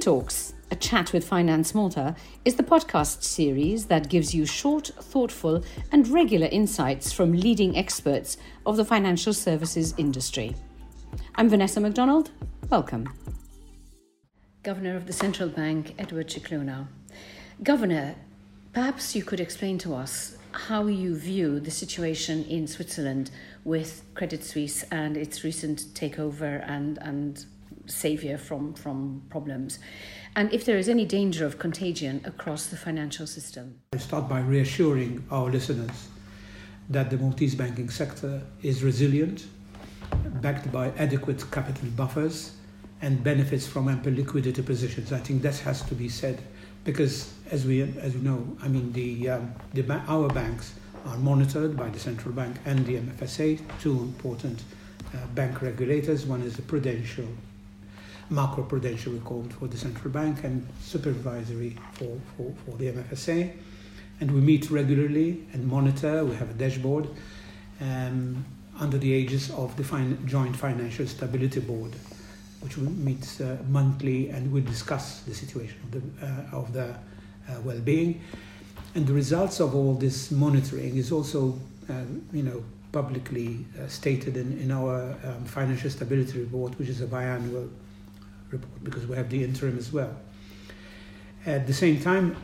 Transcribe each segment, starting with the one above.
FinTalks, a chat with Finance Malta, is the podcast series that gives you short, thoughtful, and regular insights from leading experts of the financial services industry. I'm Vanessa MacDonald. Welcome. Governor of the Central Bank, Edward Scicluna. Governor, perhaps you could explain to us how you view the situation in Switzerland with Credit Suisse and its recent takeover and, and savior from, from problems, and if there is any danger of contagion across the financial system. I start by reassuring our listeners that the Maltese banking sector is resilient, backed by adequate capital buffers, and benefits from ample liquidity positions. I think that has to be said because, as we as you know, I mean the, um, the our banks are monitored by the central bank and the MFSA, two important uh, bank regulators. One is the Prudential macroprudential called for the central bank and supervisory for, for, for the MFSA. And we meet regularly and monitor. We have a dashboard um, under the aegis of the fin- Joint Financial Stability Board, which meets uh, monthly and we discuss the situation of the, uh, of the uh, well-being. And the results of all this monitoring is also, uh, you know, publicly uh, stated in, in our um, financial stability report, which is a biannual report because we have the interim as well. At the same time,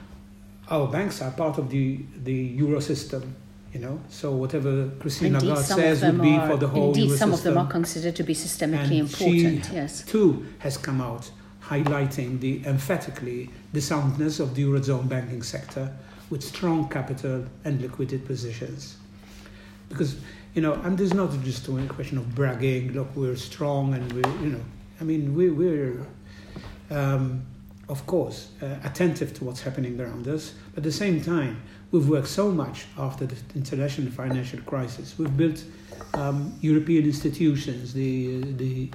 our banks are part of the, the euro system, you know. So whatever Christine Indeed, Lagarde says would be are, for the whole indeed, euro some system. of them are considered to be systemically and important. She yes, too has come out highlighting the emphatically the soundness of the eurozone banking sector with strong capital and liquidity positions. Because you know, and there's not just a question of bragging. Look, we're strong, and we, you know, I mean, we, we're, um, of course, uh, attentive to what's happening around us, but at the same time, we've worked so much after the international financial crisis. We've built um, European institutions, the, the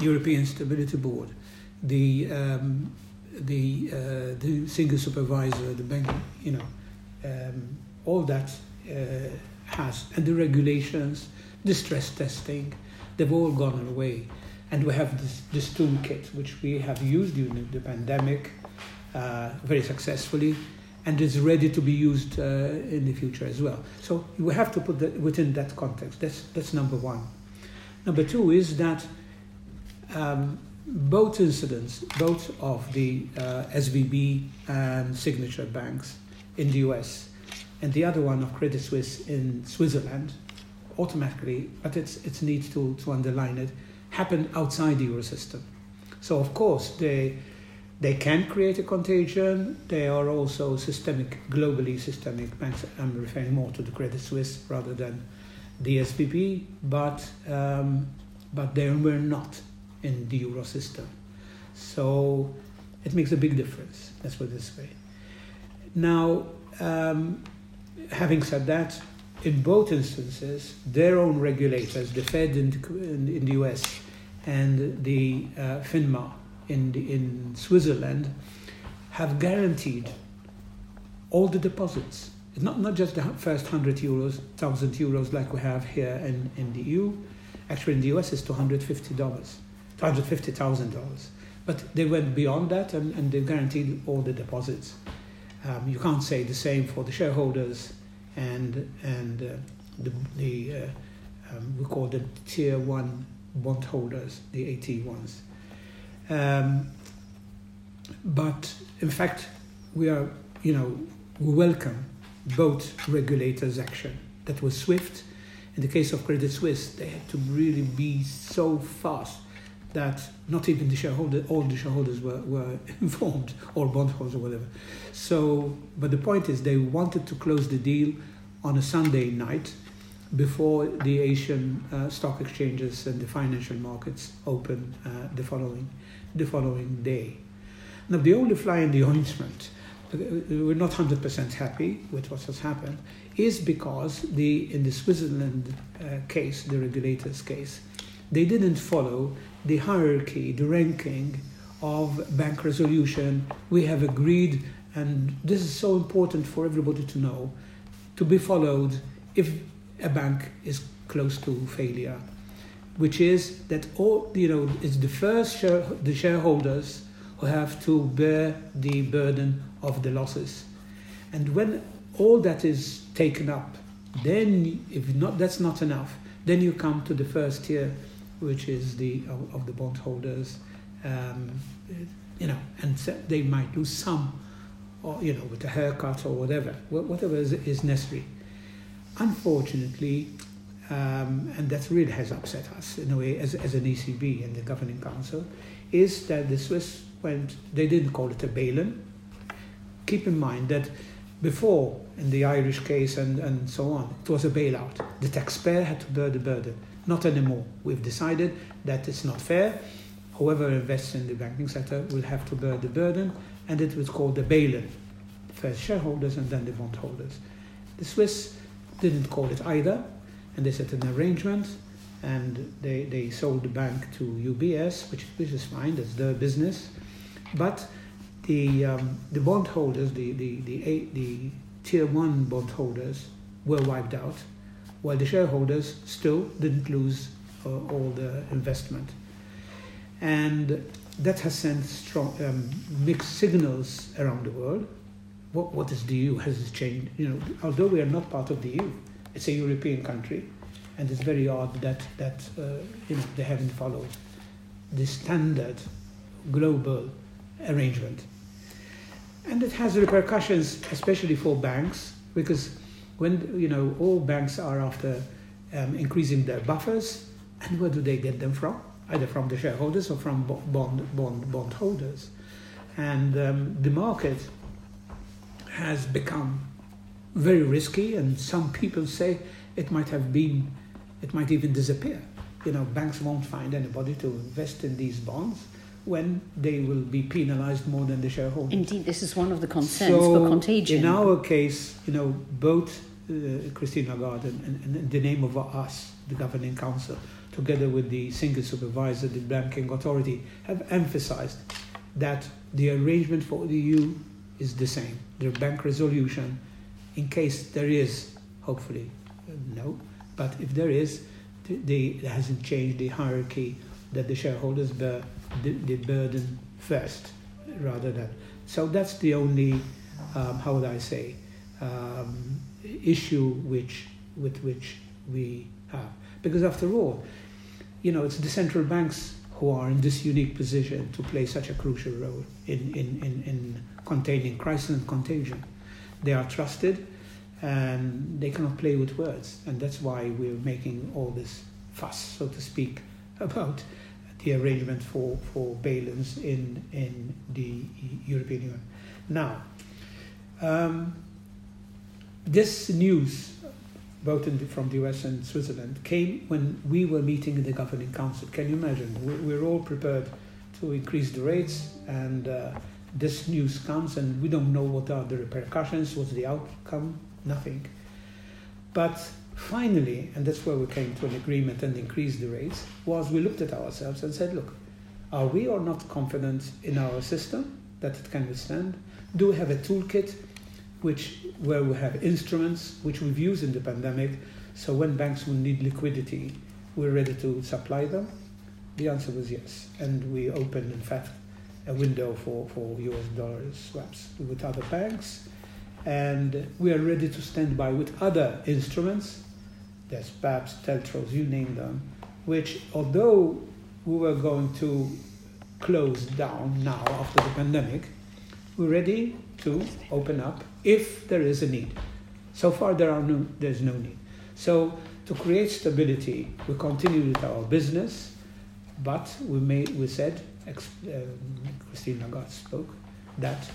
European Stability Board, the, um, the, uh, the single supervisor, the bank, you know, um, all that uh, has, and the regulations, the stress testing, they've all gone away. And we have this, this toolkit, which we have used during the pandemic uh, very successfully, and is ready to be used uh, in the future as well. So we have to put that within that context. That's, that's number one. Number two is that um, both incidents, both of the uh, SVB and Signature banks in the US, and the other one of Credit Suisse in Switzerland, automatically, but it's, it's neat to, to underline it, happen outside the euro system. So of course they they can create a contagion. They are also systemic, globally systemic banks. I'm referring more to the Credit Suisse rather than the SVB, but um, but they were not in the euro system. So it makes a big difference. Let's put it this way. Now, um, having said that, in both instances, their own regulators, the Fed in, in, in the US and the uh, FINMA in, in Switzerland, have guaranteed all the deposits. It's not, not just the first 100 euros, 1,000 euros like we have here in, in the EU. Actually, in the US, it's $250, $250,000. But they went beyond that and, and they guaranteed all the deposits. Um, you can't say the same for the shareholders and and uh, the, the uh, um, we call them tier one bondholders, the AT ones. Um, but in fact, we are you know we welcome both regulators' action. That was swift. In the case of Credit Suisse, they had to really be so fast that not even the shareholder, all the shareholders were, were informed, or bondholders or whatever. So, but the point is, they wanted to close the deal on a Sunday night before the Asian uh, stock exchanges and the financial markets open uh, the following the following day. Now, the only fly in the ointment, we're not hundred percent happy with what has happened, is because the in the Switzerland uh, case, the regulators' case, they didn't follow the hierarchy, the ranking of bank resolution. We have agreed, and this is so important for everybody to know, to be followed if a bank is close to failure, which is that all you know it's the first share, the shareholders who have to bear the burden of the losses. And when all that is taken up, then if not that's not enough, then you come to the first tier, which is the of, of the bondholders, um, you know, and they might lose some, or you know, with a haircut or whatever, whatever is, is necessary. Unfortunately, um, and that really has upset us in a way as, as an ECB and the governing council, is that the Swiss went, they didn't call it a bail-in. Keep in mind that before, in the Irish case and, and so on, it was a bailout. The taxpayer had to bear the burden. Not anymore. We've decided that it's not fair. Whoever invests in the banking sector will have to bear the burden, and it was called the bail-in. First shareholders and then the bondholders. The Swiss didn't call it either, and they set an arrangement, and they, they sold the bank to UBS, which, which is fine, that's their business. But the, um, the bondholders, the, the, the, the tier one bondholders, were wiped out, while the shareholders still didn't lose uh, all the investment. And that has sent strong um, mixed signals around the world. What, what is the EU? Has it changed? You know, although we are not part of the EU, it's a European country, and it's very odd that that uh, you know they haven't followed the standard global arrangement. And it has repercussions, especially for banks, because when you know all banks are after um, increasing their buffers, and where do they get them from? Either from the shareholders or from bond bond bond holders, and um, the market has become very risky, and some people say it might have been, it might even disappear. You know, banks won't find anybody to invest in these bonds when they will be penalized more than the shareholders. Indeed, this is one of the concerns so for contagion. In our case, you know, both uh, Christine Lagarde and, and, and the name of us, the governing council, together with the single supervisor, the banking authority, have emphasized that the arrangement for the EU is the same. The bank resolution, in case there is, hopefully, uh, no, but if there is, the, the, it hasn't changed the hierarchy that the shareholders bear the, the burden first rather than. So that's the only, um, how would I say, um, issue which with which we have. Because after all, you know, it's the central banks who are in this unique position to play such a crucial role in, in, in, in containing crisis and contagion. They are trusted and they cannot play with words. And that's why we're making all this fuss, so to speak, about the arrangement for, for bail-ins in, in the European Union. Now, um, this news, both the, from the US and Switzerland, came when we were meeting in the Governing Council. Can you imagine? We're, we're all prepared to increase the rates, and uh, this news comes, and we don't know what are the repercussions, what's the outcome, nothing. But finally, and that's where we came to an agreement and increased the rates, was we looked at ourselves and said, look, are we or not confident in our system that it can withstand? Do we have a toolkit which where we have instruments which we've used in the pandemic, so when banks will need liquidity, we're ready to supply them? The answer was yes. And we opened, in fact, a window for, for US dollar swaps with other banks. And we are ready to stand by with other instruments there's PABs, TLTROs, you name them, which although we were going to close down now after the pandemic, we're ready to open up if there is a need. So far, there are no, there's no need. So to create stability, we continue with our business, but we made, we said, ex, um, Christine Lagarde spoke, that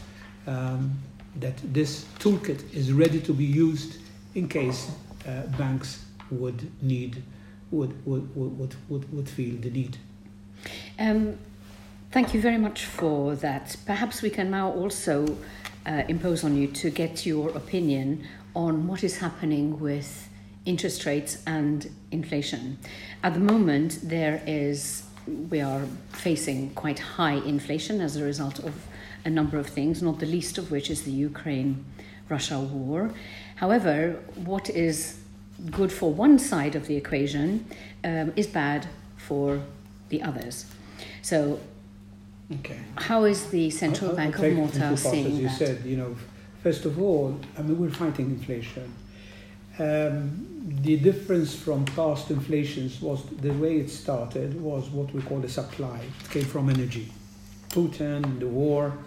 um, that this toolkit is ready to be used in case uh, banks would need would would would would, would feel the need. Um, thank you very much for that. Perhaps we can now also uh, impose on you to get your opinion on what is happening with interest rates and inflation. At the moment, there is we are facing quite high inflation as a result of a number of things, not the least of which is the Ukraine Russia war. However, what is good for one side of the equation um, is bad for the others. So Okay. How is the Central I'll- I'll Bank of it in Malta seeing seeing As you that? said, you know, first of all, I mean, we're fighting inflation. Um, the difference from past inflations was the way it started was what we call the supply. It came from energy, Putin, the war,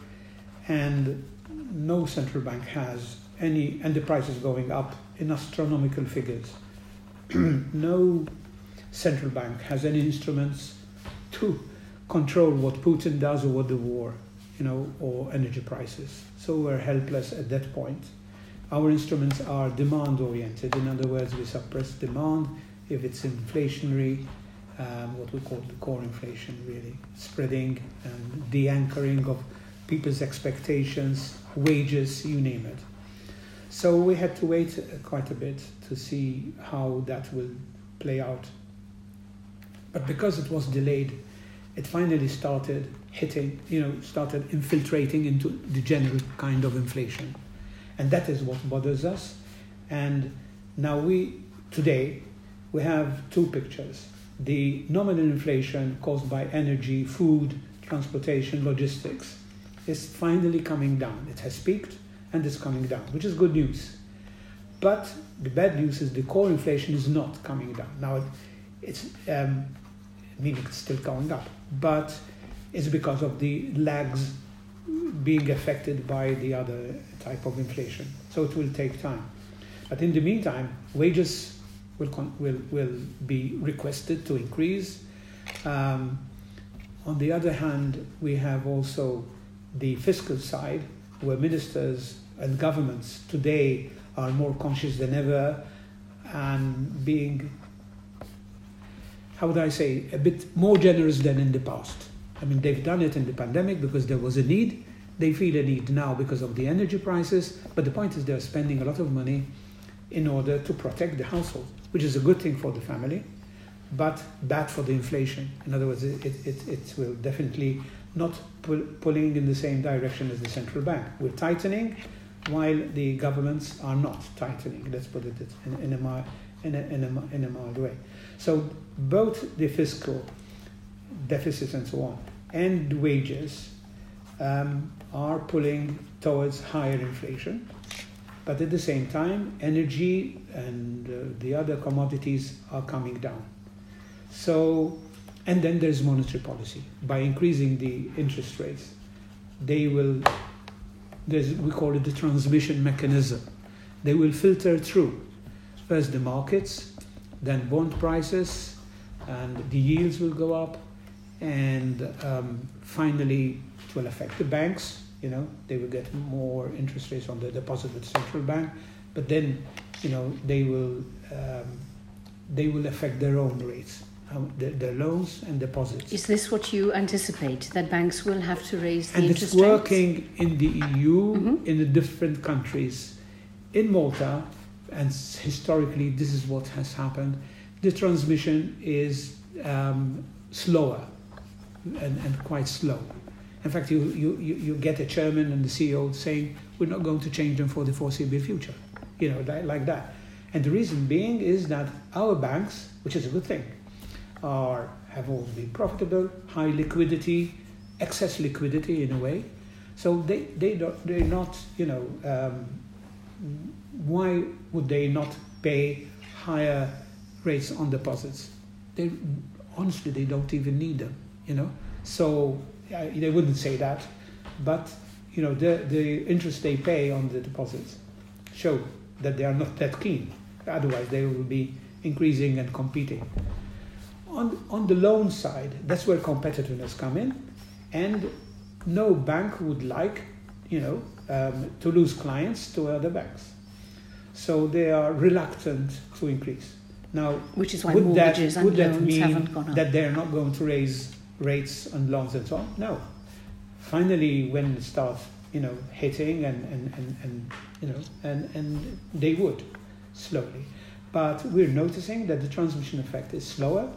and no central bank has any, and the prices going up in astronomical figures. no central bank has any instruments to control what Putin does or what the war, you know, or energy prices. So we're helpless at that point. Our instruments are demand oriented. In other words, we suppress demand if it's inflationary, um, what we call the core inflation, really, spreading and de anchoring of people's expectations, wages, you name it. So we had to wait uh, quite a bit to see how that will play out. But because it was delayed, it finally started hitting, you know, started infiltrating into the general kind of inflation. And that is what bothers us. And now we, today, we have two pictures. The nominal inflation caused by energy, food, transportation, logistics is finally coming down. It has peaked and it's coming down, which is good news. But the bad news is the core inflation is not coming down. Now, it, it's um, meaning it's still going up, but it's because of the lags being affected by the other type of inflation. So it will take time. But in the meantime, wages will, con- will, will be requested to increase. Um, on the other hand, we have also the fiscal side, where ministers and governments today are more conscious than ever and being, how would I say, a bit more generous than in the past. I mean, they've done it in the pandemic because there was a need. They feel a need now because of the energy prices. But the point is, they're spending a lot of money in order to protect the household, which is a good thing for the family, but bad for the inflation. In other words, it, it, it will definitely not pull, pulling in the same direction as the central bank. We're tightening while the governments are not tightening. Let's put it in, in, a, mild, in, a, in, a, in a mild way. So both the fiscal deficits and so on and wages um, are pulling towards higher inflation. But at the same time, energy and uh, the other commodities are coming down. So, and then there's monetary policy. By increasing the interest rates, they will, we call it the transmission mechanism. They will filter through first the markets, then bond prices, and the yields will go up, and um, finally it will affect the banks you know they will get more interest rates on the deposit with the central bank but then you know they will um, they will affect their own rates um, their, their loans and deposits Is this what you anticipate that banks will have to raise the and interest it's rates? working in the EU Mhm. in the different countries in Malta and historically this is what has happened the transmission is um, slower and, and quite slow. In fact you, you, you get the chairman and the CEO saying we're not going to change them for the foreseeable future you know like, like that. And the reason being is that our banks which is a good thing are have all been profitable high liquidity excess liquidity in a way. So they they don't they're not you know um, why would they not pay higher rates on deposits? They honestly they don't even need them you know? So they wouldn't say that but you know the the interest they pay on the deposits show that they are not that keen. Otherwise they will be increasing and competing. On on the loan side that's where competitiveness come in and no bank would like you know um, to lose clients to other banks. So they are reluctant to increase. Now Which is why would that, mortgages and would that loans mean haven't gone up. that they're not going to raise rates on loans and so on? No. Finally, when it starts, you know, hitting and, and, and, and you know, and, and they would slowly. But we're noticing that the transmission effect is slower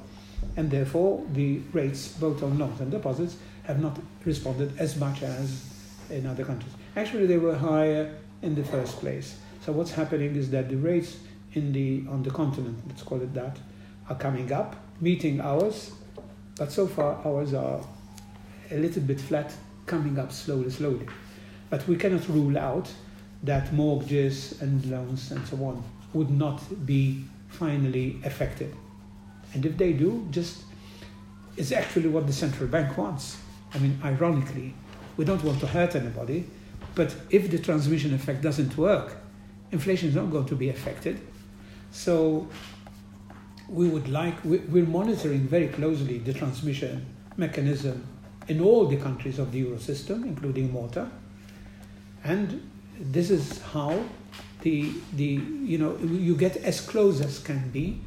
and therefore the rates both on loans and deposits have not responded as much as in other countries. Actually, they were higher in the first place. So what's happening is that the rates in the on the continent, let's call it that, are coming up, meeting ours, but so far ours are a little bit flat, coming up slowly, slowly. But we cannot rule out that mortgages and loans and so on would not be finally affected. And if they do, just it's actually what the central bank wants. I mean, ironically, we don't want to hurt anybody, but if the transmission effect doesn't work, inflation is not going to be affected. So we would like, we're monitoring very closely the transmission mechanism in all the countries of the euro system, including Malta. And this is how the, the you know, you get as close as can be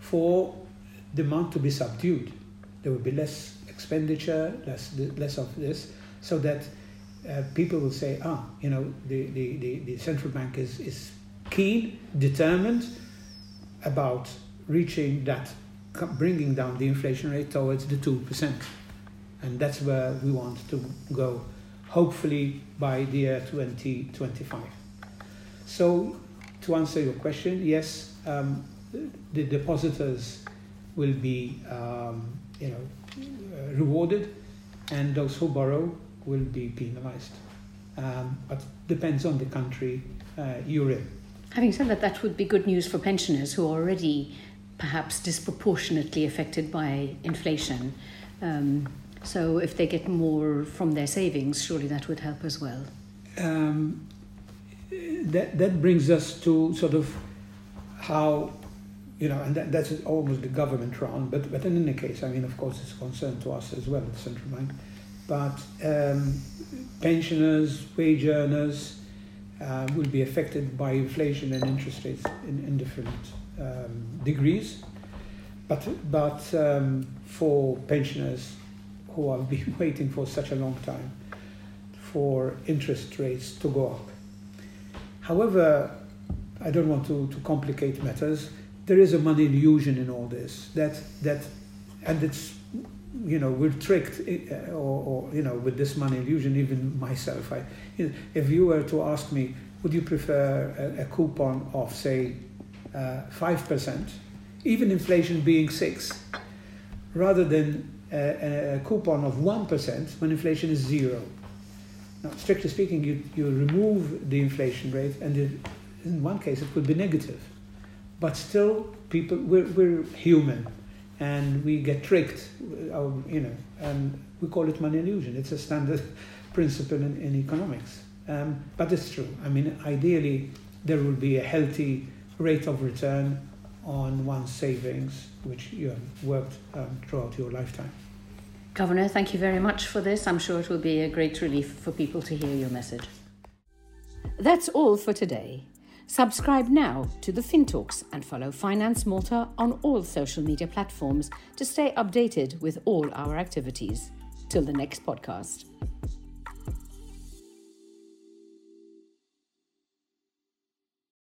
for demand to be subdued. There will be less expenditure, less, less of this, so that uh, people will say, ah, you know, the, the, the, the central bank is, is keen, determined about reaching that, bringing down the inflation rate towards the 2%. And that's where we want to go, hopefully by the year 2025. So, to answer your question, yes, um, the depositors will be, um, you know, rewarded, and those who borrow will be penalized. Um, but depends on the country uh, you're in. Having said that, that would be good news for pensioners who are already perhaps disproportionately affected by inflation. Um, so if they get more from their savings, surely that would help as well. Um, that, that brings us to sort of how, you know, and that, that's almost the government round, but, but in any case, I mean, of course, it's a concern to us as well, at the central bank. But um, pensioners, wage earners uh, will be affected by inflation and interest rates in, in different um, degrees. But, but um, for pensioners who have been waiting for such a long time for interest rates to go up. However, I don't want to, to complicate matters. There is a money illusion in all this. That, that, and it's, you know, we're tricked, uh, or, or you know, with this money illusion, even myself. I, you know, if you were to ask me, would you prefer a, a coupon of, say, 5%, even inflation being 6 rather than a, a, coupon of 1% when inflation is zero. Now, strictly speaking, you, you remove the inflation rate, and it, in one case it could be negative. But still, people, we're, we're human, and we get tricked, uh, you know, and we call it money illusion. It's a standard principle in, in economics. Um, but it's true. I mean, ideally, there will be a healthy rate of return on one's savings, which you have worked um, throughout your lifetime. Governor, thank you very much for this. I'm sure it will be a great relief for people to hear your message. That's all for today. Subscribe now to the FinTalks and follow Finance Malta on all social media platforms to stay updated with all our activities. Till the next podcast.